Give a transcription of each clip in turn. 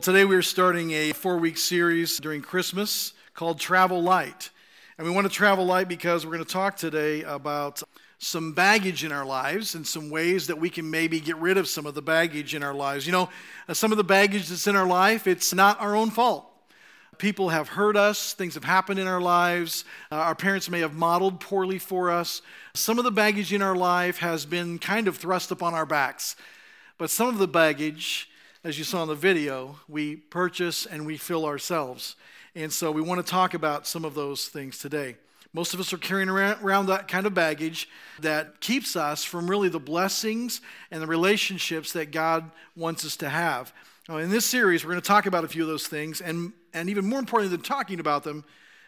Today we're starting a four week series during Christmas called Travel Light. And we want to travel light because we're going to talk today about some baggage in our lives and some ways that we can maybe get rid of some of the baggage in our lives. You know, uh, some of the baggage that's in our life, it's not our own fault. People have hurt us, things have happened in our lives, uh, our parents may have modeled poorly for us. Some of the baggage in our life has been kind of thrust upon our backs. But some of the baggage, as you saw in the video, we purchase and we fill ourselves. And so we want to talk about some of those things today. Most of us are carrying around that kind of baggage that keeps us from really the blessings and the relationships that God wants us to have. Now, in this series, we're going to talk about a few of those things, and, and even more importantly than talking about them,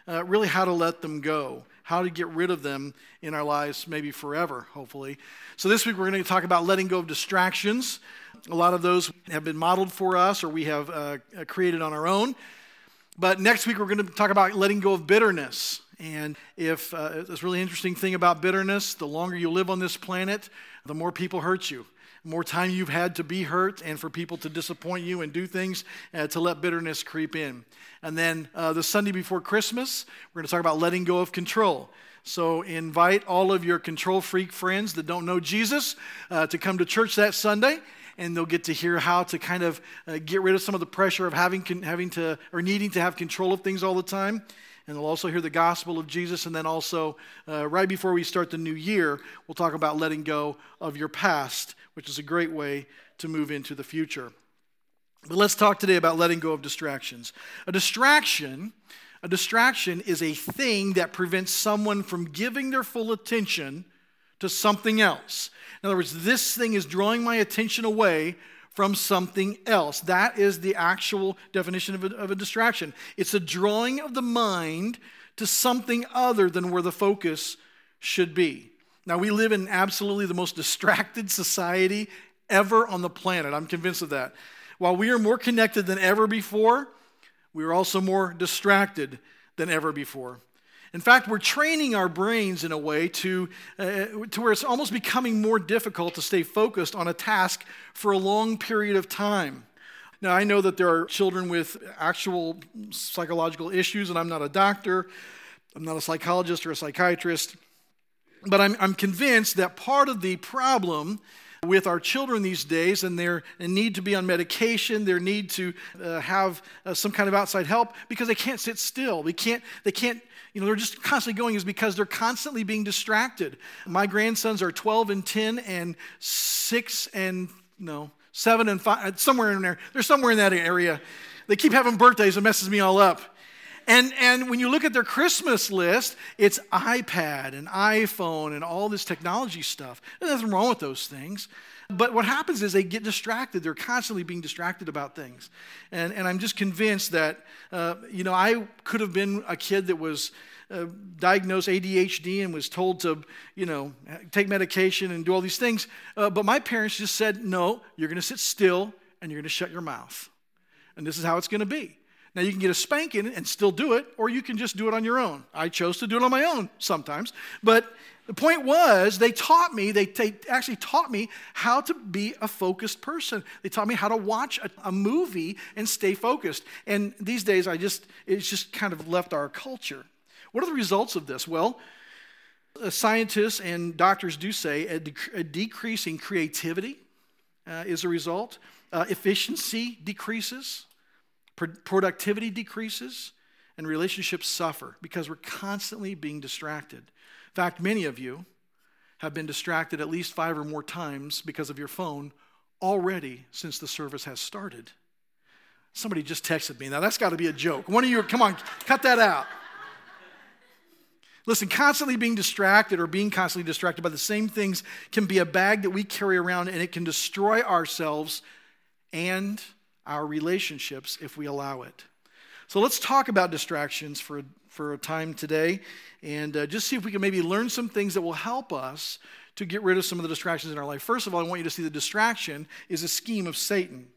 uh, really how to let them go, how to get rid of them in our lives, maybe forever, hopefully. So, this week we're going to talk about letting go of distractions. A lot of those have been modeled for us or we have uh, created on our own. But next week we're going to talk about letting go of bitterness. And if uh, this really interesting thing about bitterness, the longer you live on this planet, the more people hurt you. More time you've had to be hurt and for people to disappoint you and do things uh, to let bitterness creep in. And then uh, the Sunday before Christmas, we're going to talk about letting go of control. So invite all of your control freak friends that don't know Jesus uh, to come to church that Sunday and they'll get to hear how to kind of uh, get rid of some of the pressure of having, having to or needing to have control of things all the time and they'll also hear the gospel of Jesus. And then also, uh, right before we start the new year, we'll talk about letting go of your past, which is a great way to move into the future. But let's talk today about letting go of distractions. A distraction, a distraction is a thing that prevents someone from giving their full attention to something else. In other words, this thing is drawing my attention away from something else. That is the actual definition of a, of a, distraction. It's a drawing of the mind to something other than where the focus should be. Now, we live in absolutely the most distracted society ever on the planet. I'm convinced of that. While we are more connected than ever before, we are also more distracted than ever before. In fact, we're training our brains in a way to, uh, to where it's almost becoming more difficult to stay focused on a task for a long period of time. Now, I know that there are children with actual psychological issues, and I'm not a doctor, I'm not a psychologist or a psychiatrist, but I'm, I'm convinced that part of the problem with our children these days and their need to be on medication, their need to uh, have uh, some kind of outside help because they can't sit still. They can't, they can't you know, they're just constantly going is because they're constantly being distracted. My grandsons are 12 and 10 and 6 and, no, 7 and 5, uh, somewhere in there. They're somewhere in that area. They keep having birthdays, it messes me all up. And, and when you look at their Christmas list, it's iPad and iPhone and all this technology stuff. There's nothing wrong with those things. But what happens is they get distracted. They're constantly being distracted about things. And, and I'm just convinced that, uh, you know, I could have been a kid that was uh, diagnosed ADHD and was told to, you know, take medication and do all these things. Uh, but my parents just said, no, you're going to sit still and you're going to shut your mouth. And this is how it's going to be. Now, you can get a spanking and still do it, or you can just do it on your own. I chose to do it on my own sometimes. But the point was, they taught me, they, they actually taught me how to be a focused person. They taught me how to watch a, a movie and stay focused. And these days, I just, it's just kind of left our culture. What are the results of this? Well, uh, scientists and doctors do say a, dec- a decrease in creativity uh, is a result, uh, efficiency decreases, productivity decreases, and relationships suffer because we're constantly being distracted In fact, many of you have been distracted at least five or more times because of your phone already since the service has started. Somebody just texted me. Now, that's got to be a joke. One of you, come on, cut that out. Listen, constantly being distracted or being constantly distracted by the same things can be a bag that we carry around and it can destroy ourselves and our relationships if we allow it. So let's talk about distractions for, for a time today and uh, just see if we can maybe learn some things that will help us to get rid of some of the distractions in our life. First of all, I want you to see the distraction is a scheme of Satan.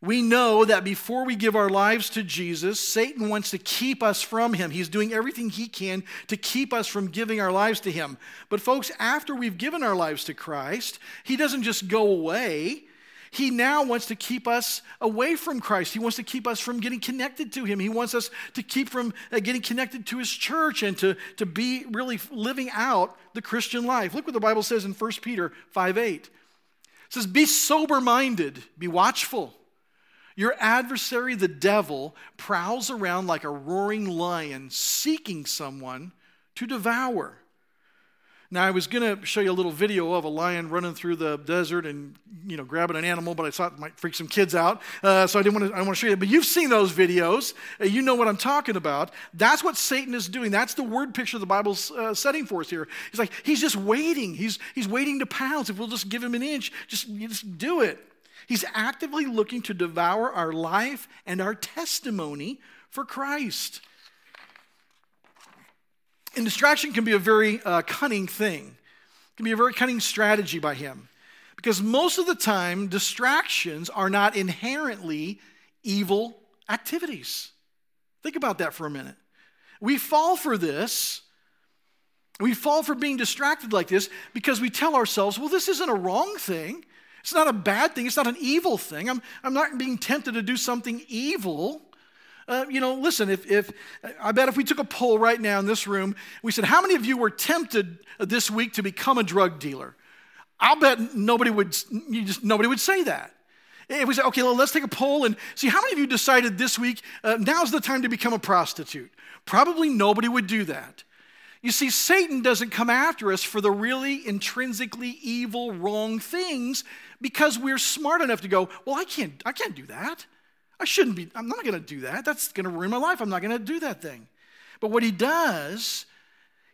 We know that before we give our lives to Jesus, Satan wants to keep us from him. He's doing everything he can to keep us from giving our lives to him. But, folks, after we've given our lives to Christ, he doesn't just go away. He now wants to keep us away from Christ. He wants to keep us from getting connected to Him. He wants us to keep from uh, getting connected to His church and to, to be really living out the Christian life. Look what the Bible says in 1 Peter 5 8. It says, Be sober minded, be watchful. Your adversary, the devil, prowls around like a roaring lion, seeking someone to devour. Now, I was going to show you a little video of a lion running through the desert and, you know, grabbing an animal, but I thought it might freak some kids out. Uh, so I didn't want to, I want to show you that. But you've seen those videos. Uh, you know what I'm talking about. That's what Satan is doing. That's the word picture the Bible's uh, setting for us here. He's like, he's just waiting. He's, he's waiting to pounce. If we'll just give him an inch, just, just do it. He's actively looking to devour our life and our testimony for Christ. And distraction can be a very uh, cunning thing, it can be a very cunning strategy by him. Because most of the time, distractions are not inherently evil activities. Think about that for a minute. We fall for this. We fall for being distracted like this because we tell ourselves, well, this isn't a wrong thing. It's not a bad thing. It's not an evil thing. I'm, I'm not being tempted to do something evil. Uh, you know, listen, if, if I bet if we took a poll right now in this room, we said, How many of you were tempted this week to become a drug dealer? I'll bet nobody would, just, nobody would say that. If we say, okay, well, let's take a poll and see how many of you decided this week, uh, now's the time to become a prostitute? Probably nobody would do that. You see, Satan doesn't come after us for the really intrinsically evil, wrong things because we're smart enough to go, well, I can't, I can't do that. I shouldn't be, I'm not going to do that. That's going to ruin my life. I'm not going to do that thing. But what he does,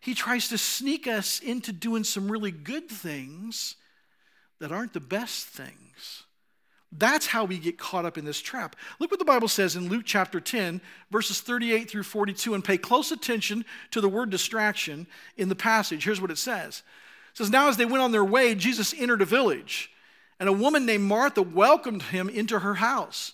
he tries to sneak us into doing some really good things that aren't the best things. That's how we get caught up in this trap. Look what the Bible says in Luke chapter 10, verses 38 through 42, and pay close attention to the word distraction in the passage. Here's what it says It says, Now as they went on their way, Jesus entered a village, and a woman named Martha welcomed him into her house.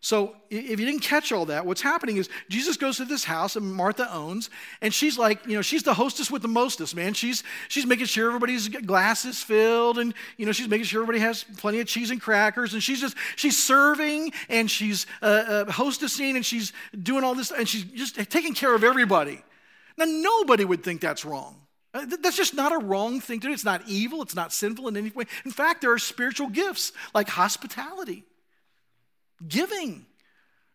So, if you didn't catch all that, what's happening is Jesus goes to this house and Martha owns, and she's like, you know, she's the hostess with the mostest, man. She's she's making sure everybody's glass is filled, and you know, she's making sure everybody has plenty of cheese and crackers, and she's just she's serving and she's uh, uh, hostessing and she's doing all this, and she's just taking care of everybody. Now, nobody would think that's wrong. Uh, that's just not a wrong thing to do. It's not evil. It's not sinful in any way. In fact, there are spiritual gifts like hospitality giving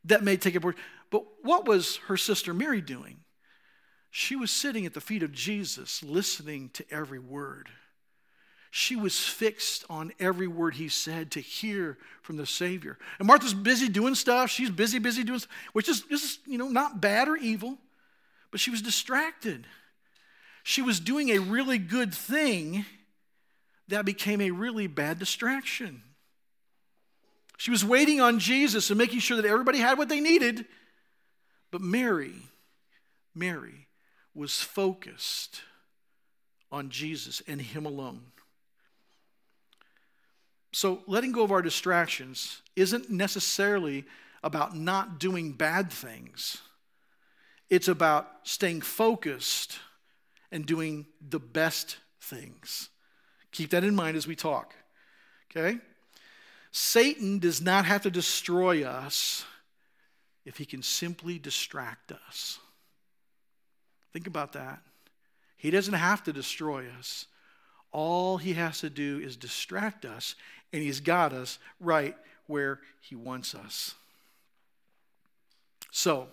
that may take a word. But what was her sister Mary doing? She was sitting at the feet of Jesus, listening to every word. She was fixed on every word he said to hear from the Savior. And Martha's busy doing stuff. She's busy, busy doing stuff, which is, is you know, not bad or evil, but she was distracted. She was doing a really good thing that became a really bad distraction. She was waiting on Jesus and making sure that everybody had what they needed. But Mary, Mary was focused on Jesus and Him alone. So, letting go of our distractions isn't necessarily about not doing bad things, it's about staying focused and doing the best things. Keep that in mind as we talk. Okay? Satan does not have to destroy us if he can simply distract us. Think about that. He doesn't have to destroy us. All he has to do is distract us, and he's got us right where he wants us. So,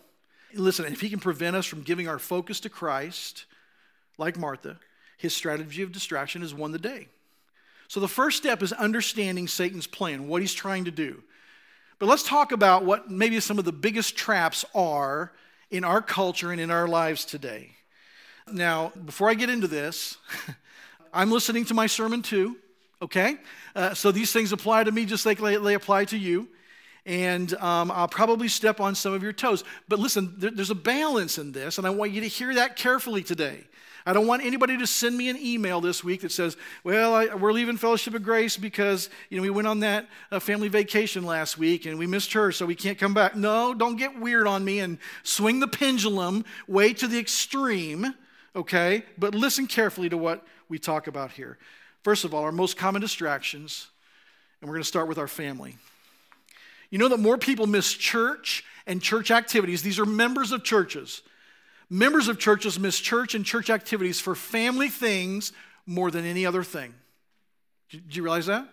listen, if he can prevent us from giving our focus to Christ, like Martha, his strategy of distraction has won the day. So the first step is understanding Satan's plan, what he's trying to do. But let's talk about what maybe some of the biggest traps are in our culture and in our lives today. Now, before I get into this, I'm listening to my sermon too, Okay? Uh, so these things apply to me just like they, apply to you. And um, I'll probably step on some of your toes. But listen, there, there's a balance in this, and I want you to hear that carefully today. I don't want anybody to send me an email this week that says, "Well, I, we're leaving Fellowship of Grace because you know we went on that uh, family vacation last week and we missed her, so we can't come back." No, don't get weird on me and swing the pendulum way to the extreme, okay? But listen carefully to what we talk about here. First of all, our most common distractions, and we're going to start with our family. You know that more people miss church and church activities. These are members of churches Members of churches miss church and church activities for family things more than any other thing. Do you realize that?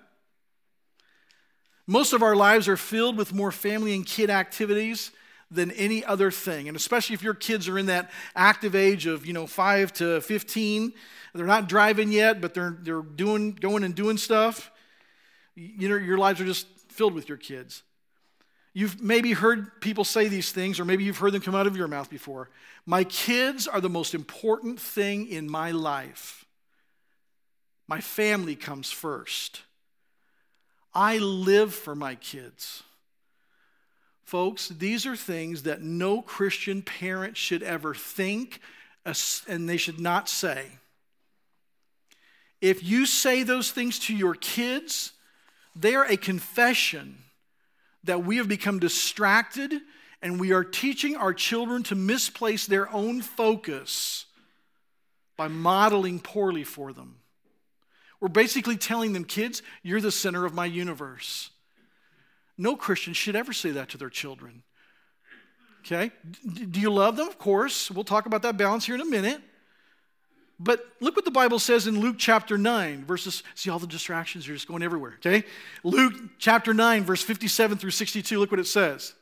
Most of our lives are filled with more family and kid activities than any other thing. And especially if your kids are in that active age of, you know, 5 to 15, they're not driving yet, but they're they're doing going and doing stuff. You know, your lives are just filled with your kids. You've maybe heard people say these things, or maybe you've heard them come out of your mouth before. My kids are the most important thing in my life. My family comes first. I live for my kids. Folks, these are things that no Christian parent should ever think and they should not say. If you say those things to your kids, they are a confession that we have become distracted and we are teaching our children to misplace their own focus by modeling poorly for them. We're basically telling them, kids, you're the center of my universe. No Christian should ever say that to their children. Okay? Do you love them? Of course. We'll talk about that balance here in a minute. But look what the Bible says in Luke chapter 9, verses, see all the distractions are just going everywhere, okay? Luke chapter 9, verse 57 through 62, look what it says.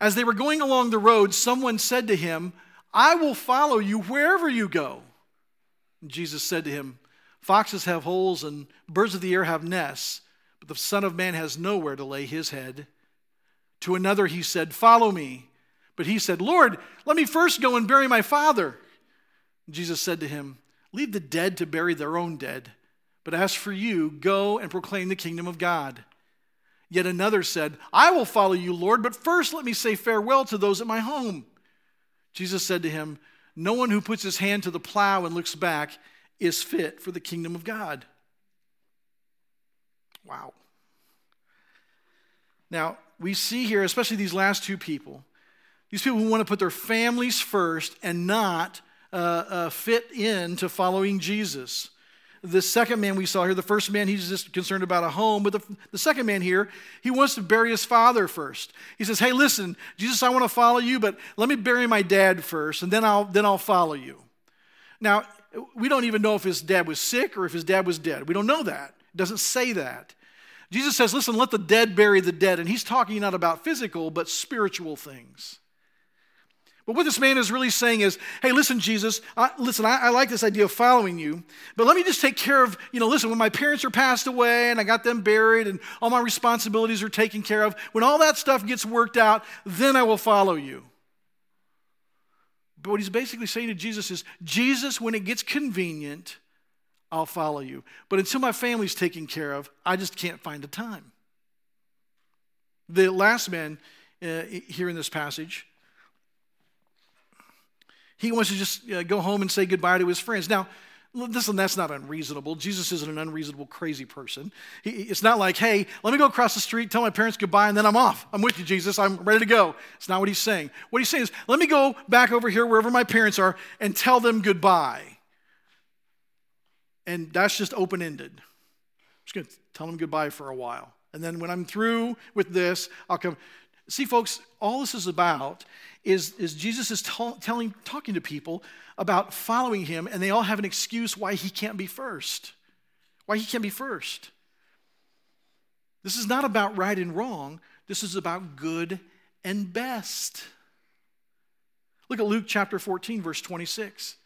As they were going along the road, someone said to him, I will follow you wherever you go. And Jesus said to him, Foxes have holes and birds of the air have nests, but the Son of Man has nowhere to lay his head. To another he said, Follow me. But he said, Lord, let me first go and bury my father. Jesus said to him, Leave the dead to bury their own dead, but as for you, go and proclaim the kingdom of God. Yet another said, I will follow you, Lord, but first let me say farewell to those at my home. Jesus said to him, No one who puts his hand to the plow and looks back is fit for the kingdom of God. Wow. Now, we see here, especially these last two people, these people who want to put their families first and not uh, uh, fit into following Jesus. The second man we saw here, the first man, he's just concerned about a home. But the, the second man here, he wants to bury his father first. He says, Hey, listen, Jesus, I want to follow you, but let me bury my dad first, and then I'll, then I'll follow you. Now, we don't even know if his dad was sick or if his dad was dead. We don't know that. It doesn't say that. Jesus says, Listen, let the dead bury the dead. And he's talking not about physical, but spiritual things. But what this man is really saying is, hey, listen, Jesus, I, listen, I, I, like this idea of following you, but let me just take care of, you know, listen, when my parents are passed away and I got them buried and all my responsibilities are taken care of, when all that stuff gets worked out, then I will follow you. But what he's basically saying to Jesus is, Jesus, when it gets convenient, I'll follow you. But until my family's taken care of, I just can't find the time. The last man uh, here in this passage, he wants to just uh, go home and say goodbye to his friends. Now, listen, that's not unreasonable. Jesus isn't an unreasonable, crazy person. He, it's not like, hey, let me go across the street, tell my parents goodbye, and then I'm off. I'm with you, Jesus. I'm ready to go. It's not what he's saying. What he's saying is, let me go back over here wherever my parents are and tell them goodbye. And that's just open ended. I'm just going to tell them goodbye for a while. And then when I'm through with this, I'll come. See, folks, all this is about is, is Jesus is telling, talking to people about following him, and they all have an excuse why he can't be first. Why he can't be first. This is not about right and wrong, this is about good and best. Look at Luke chapter 14, verse 26.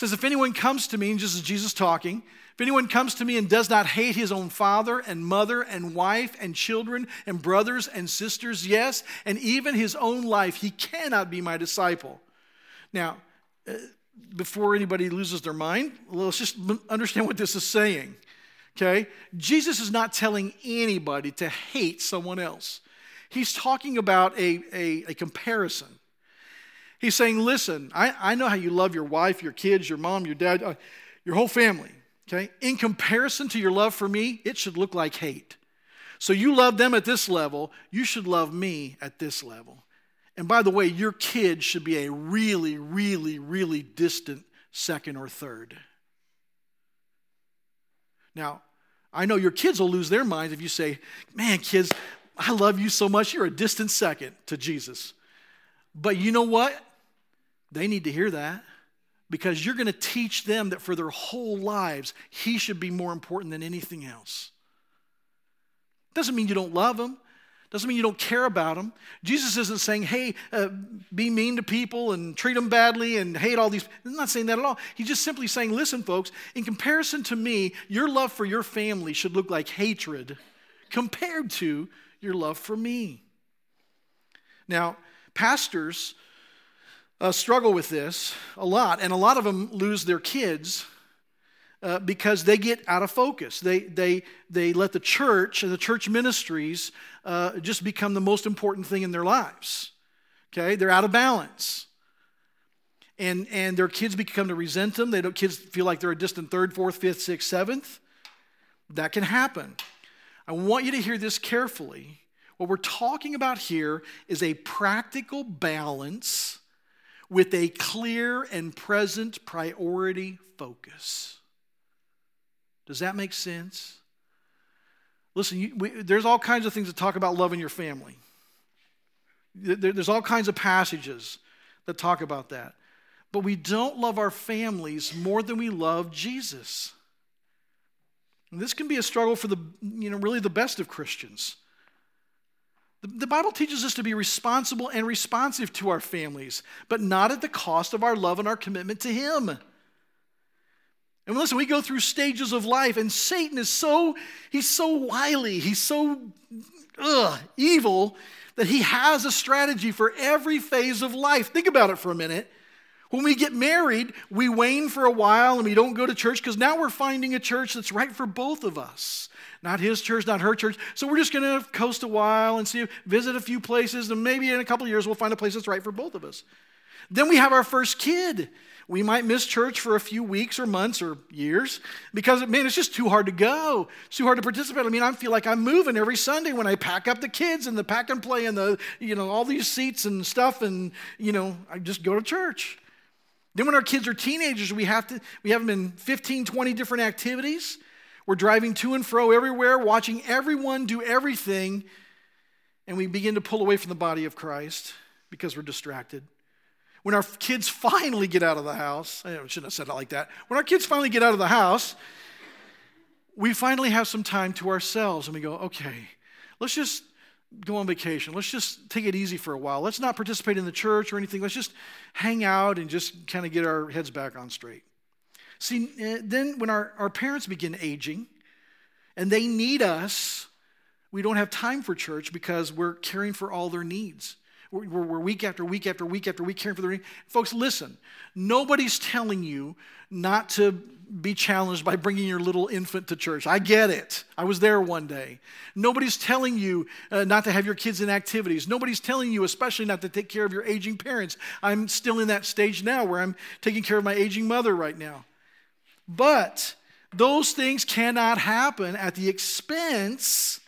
Says, If anyone comes to me, and this is Jesus talking, if anyone comes to me and does not hate his own father and mother and wife and children and brothers and sisters, yes, and even his own life, he cannot be my disciple. Now, uh, before anybody loses their mind, let's just understand what this is saying. Okay? Jesus is not telling anybody to hate someone else. He's talking about a, a, a comparison. He's saying, listen, I, I know how you love your wife, your kids, your mom, your dad, uh, your whole family. Okay? In comparison to your love for me, it should look like hate. So you love them at this level, you should love me at this level. And by the way, your kids should be a really, really, really distant second or third. Now, I know your kids will lose their minds if you say, Man, kids, I love you so much. You're a distant second to Jesus. But you know what? They need to hear that because you're going to teach them that for their whole lives, He should be more important than anything else. Doesn't mean you don't love them. Doesn't mean you don't care about them. Jesus isn't saying, hey, uh, be mean to people and treat them badly and hate all these. He's not saying that at all. He's just simply saying, listen, folks, in comparison to me, your love for your family should look like hatred compared to your love for me. Now, pastors uh, struggle with this a lot, and a lot of them lose their kids uh, because they get out of focus. They, they, they let the church and the church ministries uh, just become the most important thing in their lives. Okay? They're out of balance. And, and their kids become to resent them. They don't, kids feel like they're a distant third, fourth, fifth, sixth, seventh. That can happen. I want you to hear this carefully. What we're talking about here is a practical balance with a clear and present priority focus. Does that make sense? Listen, you, we, there's all kinds of things to talk about loving your family. There, there's all kinds of passages that talk about that. But we don't love our families more than we love Jesus. And this can be a struggle for the, you know, really the best of Christians. The, Bible teaches us to be responsible and responsive to our families, but not at the cost of our love and our commitment to Him. And listen, we go through stages of life, and Satan is so, he's so wily, he's so ugh, evil that he has a strategy for every phase of life. Think about it for a minute. When we get married, we wane for a while and we don't go to church because now we're finding a church that's right for both of us. Not his church, not her church. So we're just going to coast a while and see, visit a few places, and maybe in a couple years we'll find a place that's right for both of us. Then we have our first kid we might miss church for a few weeks or months or years because, man, it's just too hard to go. It's too hard to participate. I mean, I feel like I'm moving every Sunday when I pack up the kids and the pack and play and the, you know, all these seats and stuff. And, you know, I just go to church. Then when our kids are teenagers, we have to, we have them in 15, 20 different activities. We're driving to and fro everywhere, watching everyone do everything. And we begin to pull away from the body of Christ because we're distracted. When our kids finally get out of the house, I shouldn't have said it like that. When our kids finally get out of the house, we finally have some time to ourselves and we go, okay, let's just go on vacation. Let's just take it easy for a while. Let's not participate in the church or anything. Let's just hang out and just kind of get our heads back on straight. See, eh, then when our, our parents begin aging and they need us, we don't have time for church because we're caring for all their needs. We're, we're, week after week after week after week caring for the folks. Listen, nobody's telling you not to be challenged by bringing your little infant to church. I get it. I was there one day. Nobody's telling you uh, not to have your kids in activities. Nobody's telling you, especially not to take care of your aging parents. I'm still in that stage now where I'm taking care of my aging mother right now. But those things cannot happen at the expense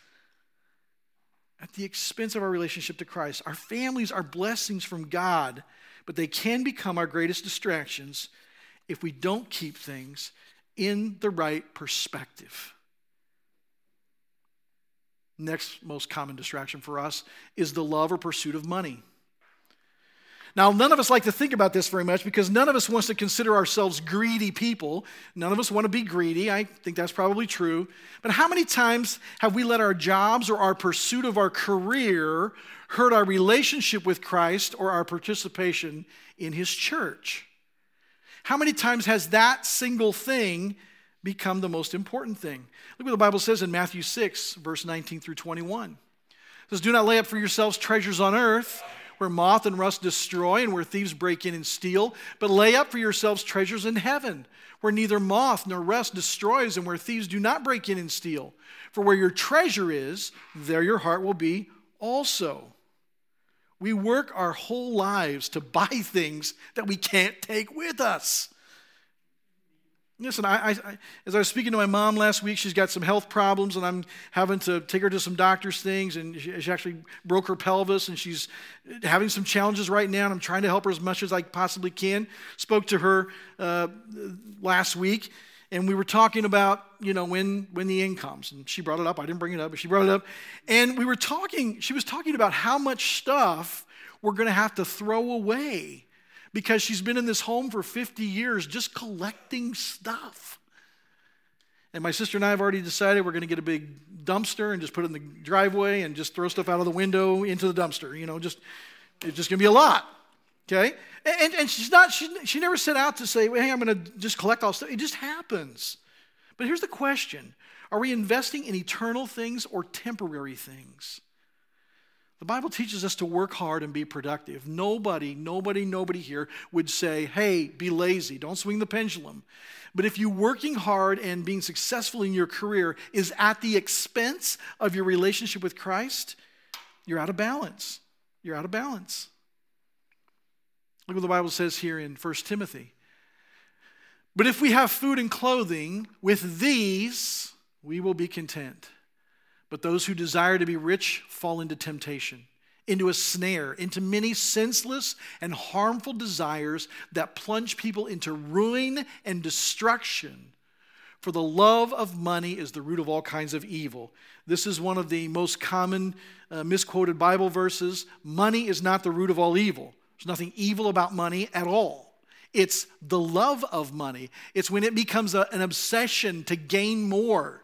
at the expense of our relationship to Christ. Our families are blessings from God, but they can become our greatest distractions if we don't keep things in the right perspective. Next most common distraction for us is the love or pursuit of money. Now, none of us like to think about this very much because none of us wants to consider ourselves greedy people. None of us want to be greedy. I think that's probably true. But how many times have we let our jobs or our pursuit of our career hurt our relationship with Christ or our participation in His church? How many times has that single thing become the most important thing? Look what the Bible says in Matthew 6, verse 19 through 21. It says, Do not lay up for yourselves treasures on earth where moth and rust destroy and where thieves break in and steal, but lay up for yourselves treasures in heaven, where neither moth nor rust destroys and where thieves do not break in and steal. For where your treasure is, there your heart will be also. We work our whole lives to buy things that we can't take with us. Listen, I, I, as I was speaking to my mom last week, she's got some health problems, and I'm having to take her to some doctor's things. And she, she, actually broke her pelvis, and she's having some challenges right now. And I'm trying to help her as much as I possibly can. Spoke to her uh, last week, and we were talking about you know when when the end comes. And she brought it up. I didn't bring it up, but she brought it up. And we were talking. She was talking about how much stuff we're going to have to throw away because she's been in this home for 50 years just collecting stuff. And my sister and I have already decided we're going to get a big dumpster and just put it in the driveway and just throw stuff out of the window into the dumpster. You know, just it's just going to be a lot. Okay? And, and she's not, she, she never set out to say, hey, I'm going to just collect all stuff. It just happens. But here's the question Are we investing in eternal things or temporary things? The Bible teaches us to work hard and be productive. Nobody, nobody, nobody here would say, hey, be lazy, don't swing the pendulum. But if you working hard and being successful in your career is at the expense of your relationship with Christ, you're out of balance. You're out of balance. Look what the Bible says here in 1 Timothy. But if we have food and clothing, with these we will be content. But those who desire to be rich fall into temptation, into a snare, into many senseless and harmful desires that plunge people into ruin and destruction. For the love of money is the root of all kinds of evil. This is one of the most common uh, misquoted Bible verses. Money is not the root of all evil. There's nothing evil about money at all. It's the love of money. It's when it becomes a, an obsession to gain more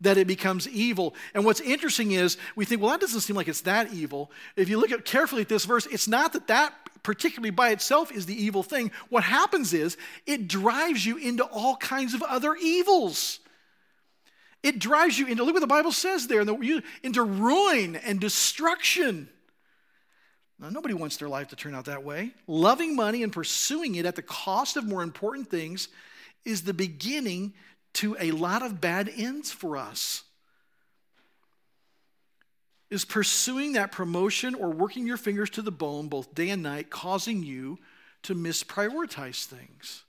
that it becomes evil. And what's interesting is we think, well, that doesn't seem like it's that evil. If you look at carefully at this verse, it's not that that particularly by itself is the evil thing. What happens is it drives you into all kinds of other evils. It drives you into, look what the Bible says there, into ruin and destruction. Now, nobody wants their life to turn out that way. Loving money and pursuing it at the cost of more important things is the beginning to a lot of bad ends for us. Is pursuing that promotion or working your fingers to the bone both day and night causing you to misprioritize things?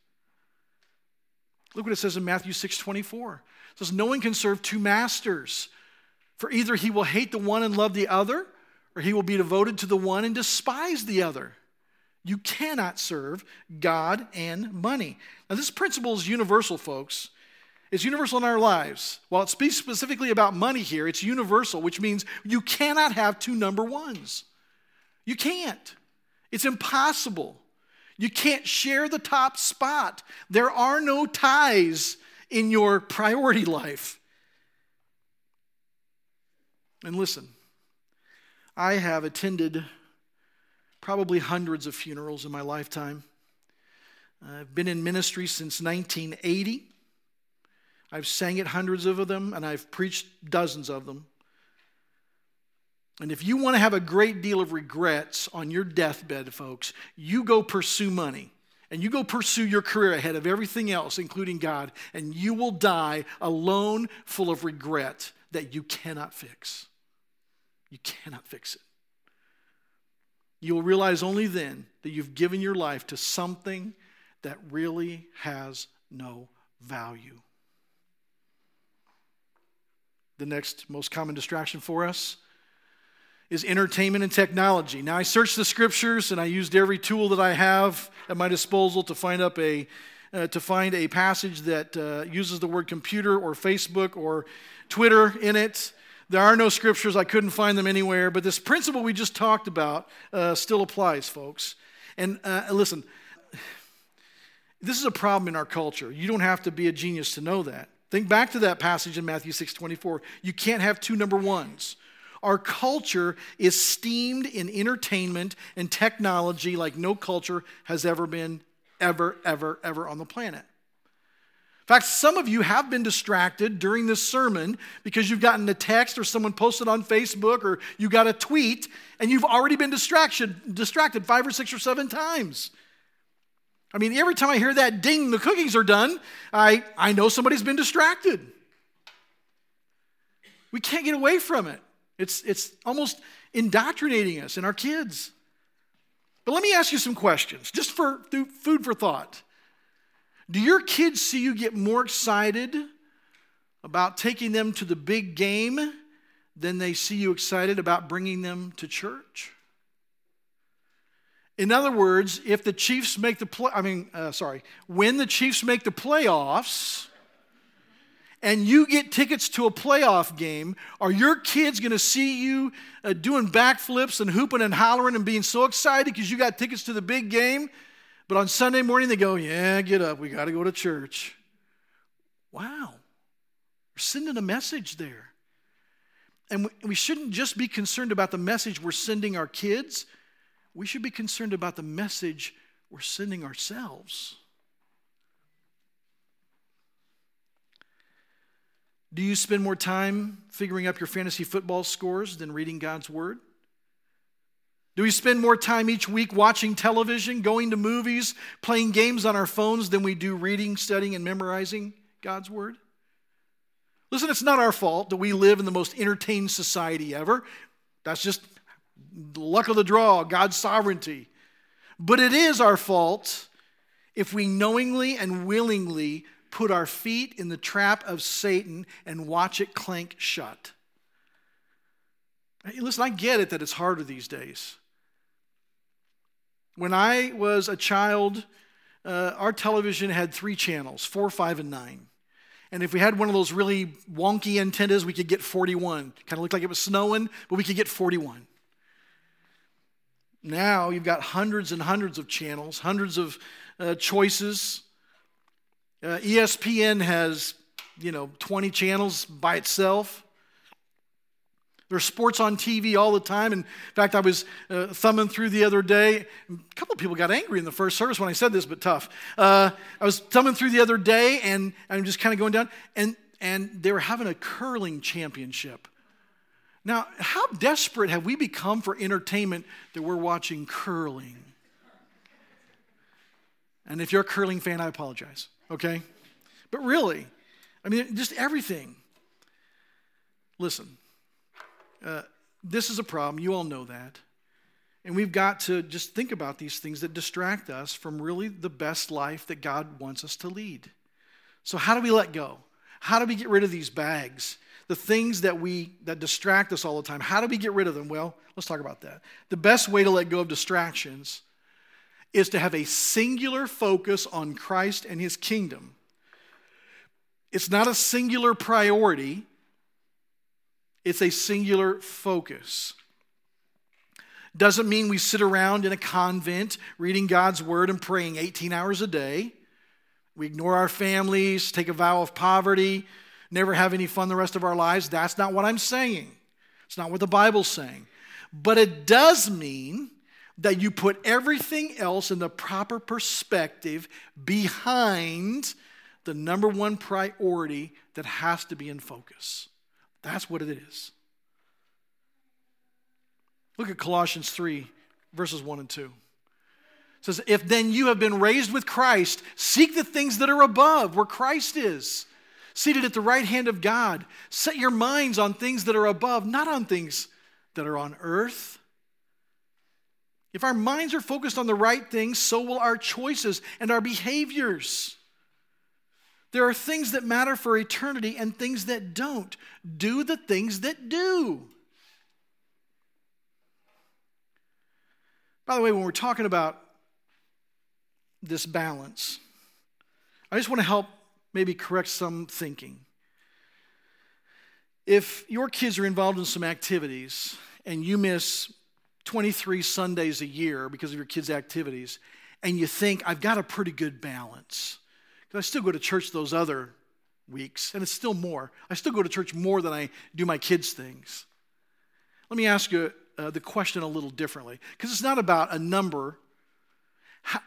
Look what it says in Matthew 6 24. It says, No one can serve two masters, for either he will hate the one and love the other, or he will be devoted to the one and despise the other. You cannot serve God and money. Now, this principle is universal, folks. It's universal in our lives. While it speaks specifically about money here, it's universal, which means you cannot have two number ones. You can't. It's impossible. You can't share the top spot. There are no ties in your priority life. And listen, I have attended probably hundreds of funerals in my lifetime. I've been in ministry since 1980. I've sang it hundreds of them, and I've preached dozens of them. And if you want to have a great deal of regrets on your deathbed, folks, you go pursue money and you go pursue your career ahead of everything else, including God, and you will die alone, full of regret that you cannot fix. You cannot fix it. You will realize only then that you've given your life to something that really has no value the next most common distraction for us is entertainment and technology. Now, I searched the scriptures and I used every tool that I have at my disposal to find up a uh, to find a passage that uh, uses the word computer or Facebook or Twitter in it. There are no scriptures, I couldn't find them anywhere, but this principle we just talked about uh, still applies, folks. And uh, listen, this is a problem in our culture. You don't have to be a genius to know that. Think back to that passage in Matthew 6 24. You can't have two number ones. Our culture is steamed in entertainment and technology like no culture has ever been, ever, ever, ever on the planet. In fact, some of you have been distracted during this sermon because you've gotten a text or someone posted on Facebook or you got a tweet and you've already been distracted, distracted five or six or seven times. I mean, every time I hear that ding, the cookies are done, I, I know somebody's been distracted. We can't get away from it. It's, it's almost indoctrinating us and our kids. But let me ask you some questions, just for food for thought. Do your kids see you get more excited about taking them to the big game than they see you excited about bringing them to church? In other words, if the Chiefs make the play, I mean, uh, sorry, when the Chiefs make the playoffs and you get tickets to a playoff game, are your kids going to see you uh, doing backflips and hooping and hollering and being so excited because you got tickets to the big game but on Sunday morning, they go, Yeah, get up. We got to go to church. Wow. We're sending a message there. And we shouldn't just be concerned about the message we're sending our kids, we should be concerned about the message we're sending ourselves. Do you spend more time figuring up your fantasy football scores than reading God's Word? Do we spend more time each week watching television, going to movies, playing games on our phones than we do reading, studying, and memorizing God's Word? Listen, it's not our fault that we live in the most entertained society ever. That's just luck of the draw, God's sovereignty. But it is our fault if we knowingly and willingly put our feet in the trap of Satan and watch it clank shut. Listen, I get it that it's harder these days. When I was a child, uh, our television had three channels four, five, and nine. And if we had one of those really wonky antennas, we could get 41. Kind of looked like it was snowing, but we could get 41. Now you've got hundreds and hundreds of channels, hundreds of uh, choices. Uh, ESPN has, you know, 20 channels by itself. There's sports on TV all the time. In fact, I was uh, thumbing through the other day. A couple of people got angry in the first service when I said this, but tough. Uh, I was thumbing through the other day, and I'm just kind of going down, and, and they were having a curling championship. Now, how desperate have we become for entertainment that we're watching curling? And if you're a curling fan, I apologize, okay? But really, I mean, just everything. Listen, uh, this is a problem. You all know that. And we've got to just think about these things that distract us from really the best life that God wants us to lead. So how do we let go? How do we get rid of these bags? The things that we that distract us all the time. How do we get rid of them? Well, let's talk about that. The best way to let go of distractions is to have a singular focus on Christ and his kingdom. It's not a singular priority, it's a singular focus. Doesn't mean we sit around in a convent reading God's word and praying 18 hours a day. We ignore our families, take a vow of poverty, never have any fun the rest of our lives. That's not what I'm saying. It's not what the Bible's saying. But it does mean that you put everything else in the proper perspective behind the number one priority that has to be in focus. That's what it is. Look at Colossians 3, verses 1 and 2. It says, If then you have been raised with Christ, seek the things that are above, where Christ is, seated at the right hand of God. Set your minds on things that are above, not on things that are on earth. If our minds are focused on the right things, so will our choices and our behaviors. There are things that matter for eternity and things that don't. Do the things that do. By the way, when we're talking about this balance, I just want to help maybe correct some thinking. If your kids are involved in some activities and you miss 23 Sundays a year because of your kids' activities, and you think, I've got a pretty good balance because I still go to church those other weeks, and it's still more. I still go to church more than I do my kids' things. Let me ask you uh, the question a little differently, because it's not about a number. How,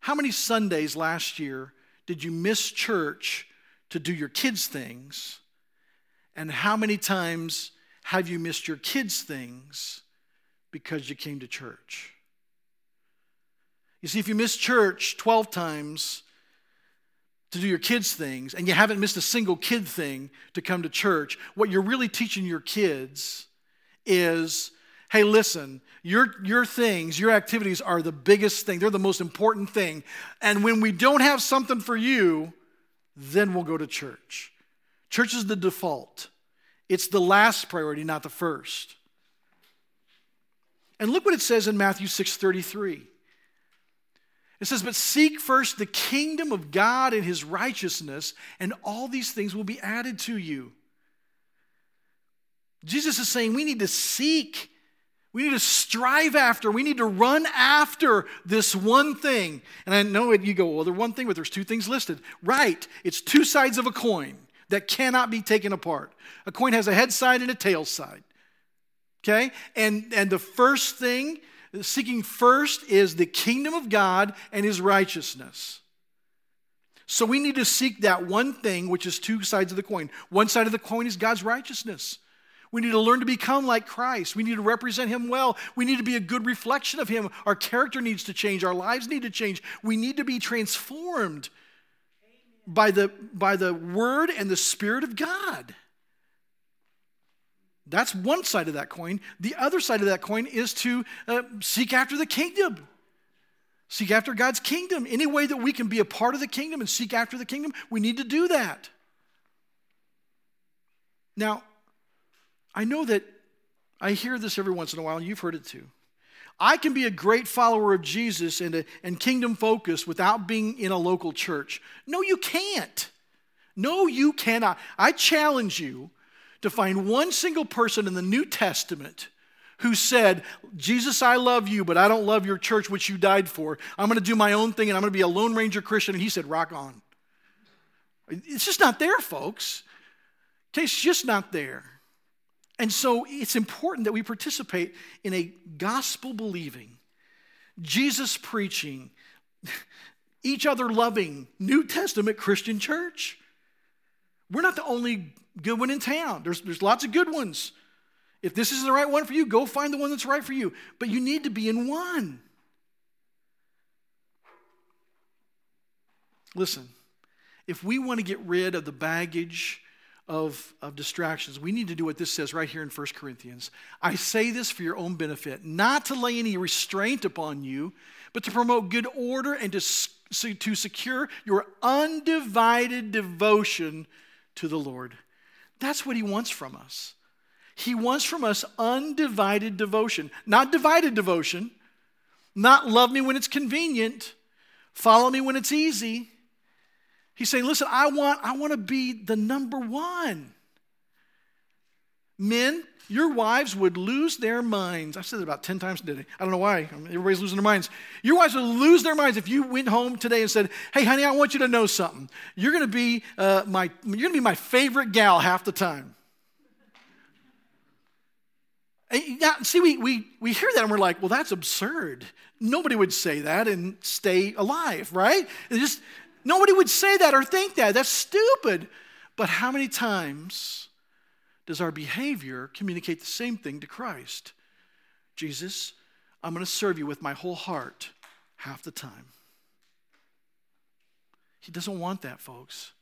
how many Sundays last year did you miss church to do your kids' things? And how many times have you missed your kids' things because you came to church? You see, if you miss church 12 times to do your kids' things and you haven't missed a single kid thing to come to church, what you're really teaching your kids is hey, listen, your, your things, your activities are the biggest thing, they're the most important thing. And when we don't have something for you, then we'll go to church. Church is the default, it's the last priority, not the first. And look what it says in Matthew 6:33. It says, But seek first the kingdom of God and his righteousness, and all these things will be added to you. Jesus is saying we need to seek, we need to strive after, we need to run after this one thing. And I know you go, well, there's one thing, but there's two things listed. Right, it's two sides of a coin that cannot be taken apart. A coin has a head side and a tail side. Okay? And, and the first thing seeking first is the kingdom of God and his righteousness. So we need to seek that one thing, which is two sides of the coin. One side of the coin is God's righteousness. We need to learn to become like Christ. We need to represent Him well. We need to be a good reflection of Him. Our character needs to change. Our lives need to change. We need to be transformed by the, by the Word and the Spirit of God. That's one side of that coin. The other side of that coin is to uh, seek after the kingdom. Seek after God's kingdom. Any way that we can be a part of the kingdom and seek after the kingdom, we need to do that. Now, I know that I hear this every once in a while, you've heard it too. I can be a great follower of Jesus and, a, and kingdom focused without being in a local church. No, you can't. No, you cannot. I challenge you to find one single person in the New Testament who said, Jesus, I love you, but I don't love your church, which you died for. I'm going to do my own thing and I'm going to be a Lone Ranger Christian. And he said, Rock on. It's just not there, folks. It's just not there. And so it's important that we participate in a gospel believing, Jesus preaching, each other loving New Testament Christian church. We're not the only good one in town. There's, there's lots of good ones. If this isn't the right one for you, go find the one that's right for you. But you need to be in one. Listen, if we want to get rid of the baggage of, of distractions, we need to do what this says right here in 1 Corinthians. I say this for your own benefit, not to lay any restraint upon you, but to promote good order and to, to secure your undivided devotion to the Lord. That's what he wants from us. He wants from us undivided devotion, not divided devotion, not love me when it's convenient, follow me when it's easy. He's saying, listen, I want, I want to be the number one. Men, your wives would lose their minds. I've said it about 10 times today. I don't know why. Everybody's losing their minds. Your wives would lose their minds if you went home today and said, Hey, honey, I want you to know something. You're going to be, uh, my, you're going to be my favorite gal half the time. Now, see, we, we, we hear that and we're like, well, that's absurd. Nobody would say that and stay alive, right? It just nobody would say that or think that. That's stupid. But how many times does our behavior communicate the same thing to Christ? Jesus, I'm going to serve you with my whole heart half the time. He doesn't want that, folks.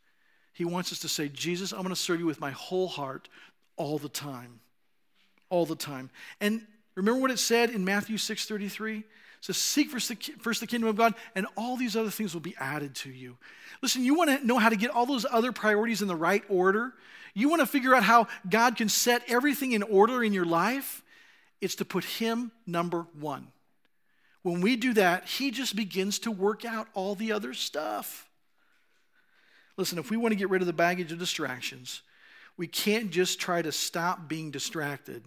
He wants us to say, Jesus, I'm going to serve you with my whole heart all the time. All the time. And remember what it said in Matthew 6:33? Says, Seek first the, first the kingdom of God, and all these other things will be added to you. Listen, you want to know how to get all those other priorities in the right order? You want to figure out how God can set everything in order in your life? It's to put Him number one. When we do that, He just begins to work out all the other stuff. Listen, if we want to get rid of the baggage of distractions, we can't just try to stop being distracted.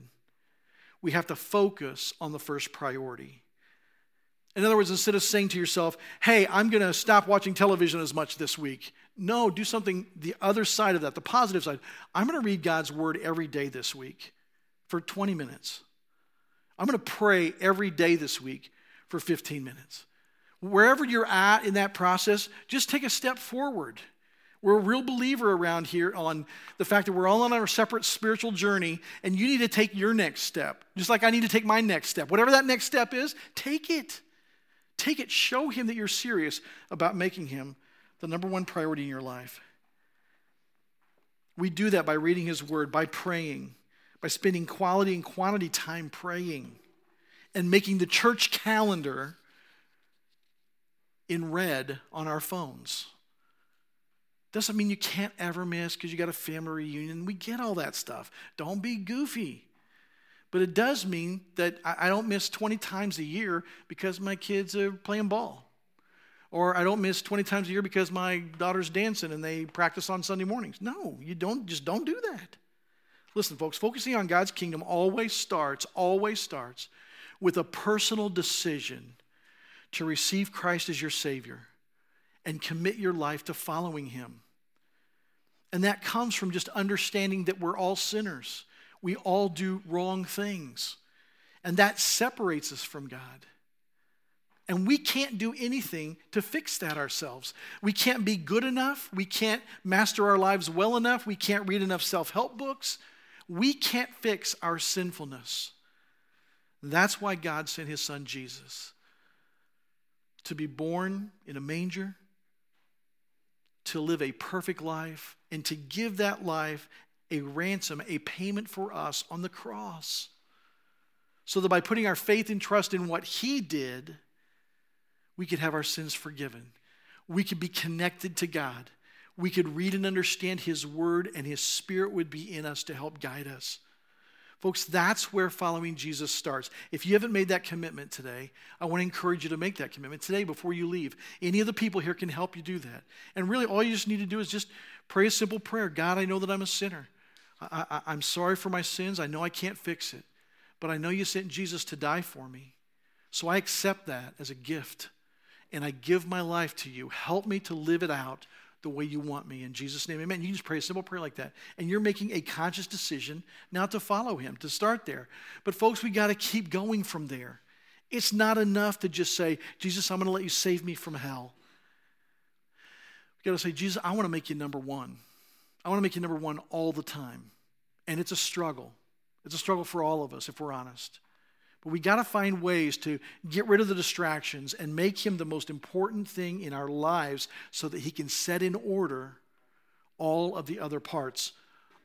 We have to focus on the first priority. In other words, instead of saying to yourself, hey, I'm going to stop watching television as much this week, no, do something the other side of that, the positive side. I'm going to read God's word every day this week for 20 minutes. I'm going to pray every day this week for 15 minutes. Wherever you're at in that process, just take a step forward. We're a real believer around here on the fact that we're all on our separate spiritual journey, and you need to take your next step, just like I need to take my next step. Whatever that next step is, take it. Take it. Show him that you're serious about making him the number one priority in your life. We do that by reading his word, by praying, by spending quality and quantity time praying, and making the church calendar in red on our phones. Doesn't mean you can't ever miss because you got a family reunion. We get all that stuff. Don't be goofy. But it does mean that I don't miss 20 times a year because my kids are playing ball. Or I don't miss 20 times a year because my daughter's dancing and they practice on Sunday mornings. No, you don't just don't do that. Listen, folks, focusing on God's kingdom always starts, always starts with a personal decision to receive Christ as your Savior and commit your life to following Him. And that comes from just understanding that we're all sinners. We all do wrong things. And that separates us from God. And we can't do anything to fix that ourselves. We can't be good enough. We can't master our lives well enough. We can't read enough self help books. We can't fix our sinfulness. That's why God sent his son Jesus to be born in a manger, to live a perfect life, and to give that life a ransom, a payment for us on the cross. So that by putting our faith and trust in what he did, we could have our sins forgiven. We could be connected to God. We could read and understand his word, and his spirit would be in us to help guide us. Folks, that's where following Jesus starts. If you haven't made that commitment today, I want to encourage you to make that commitment today before you leave. Any of the people here can help you do that. And really, all you just need to do is just pray a simple prayer God, I know that I'm a sinner. I, am sorry for my sins. I know I can't fix it. But I know you sent Jesus to die for me. So I accept that as a gift. And I give my life to you. Help me to live it out the way you want me. In Jesus' name, amen. You can just pray a simple prayer like that. And you're making a conscious decision now to follow him, to start there. But, folks, we got to keep going from there. It's not enough to just say, Jesus, I'm going to let you save me from hell. We got to say, Jesus, I want to make you number one. I want to make you number one all the time. And it's a struggle. It's a struggle for all of us, if we're honest. But we got to find ways to get rid of the distractions and make him the most important thing in our lives so that he can set in order all of the other parts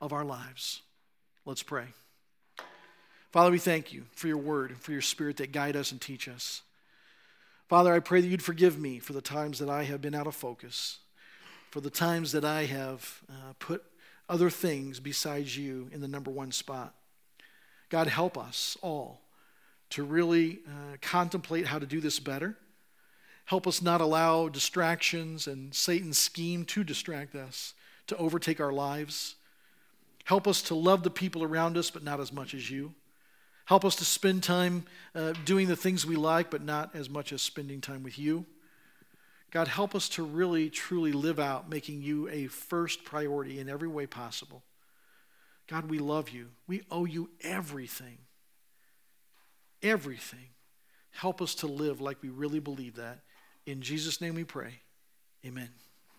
of our lives. Let's pray. Father, we thank you for your word and for your spirit that guide us and teach us. Father, I pray that you'd forgive me for the times that I have been out of focus, for the times that I have uh, put other things besides you in the number one spot. God, help us all to really uh, contemplate how to do this better. Help us not allow distractions and Satan's scheme to distract us, to overtake our lives. Help us to love the people around us, but not as much as you. Help us to spend time uh, doing the things we like, but not as much as spending time with you. God, help us to really, truly live out making you a first priority in every way possible. God, we love you. We owe you everything everything. Help us to live like we really believe that. In Jesus' name we pray. Amen.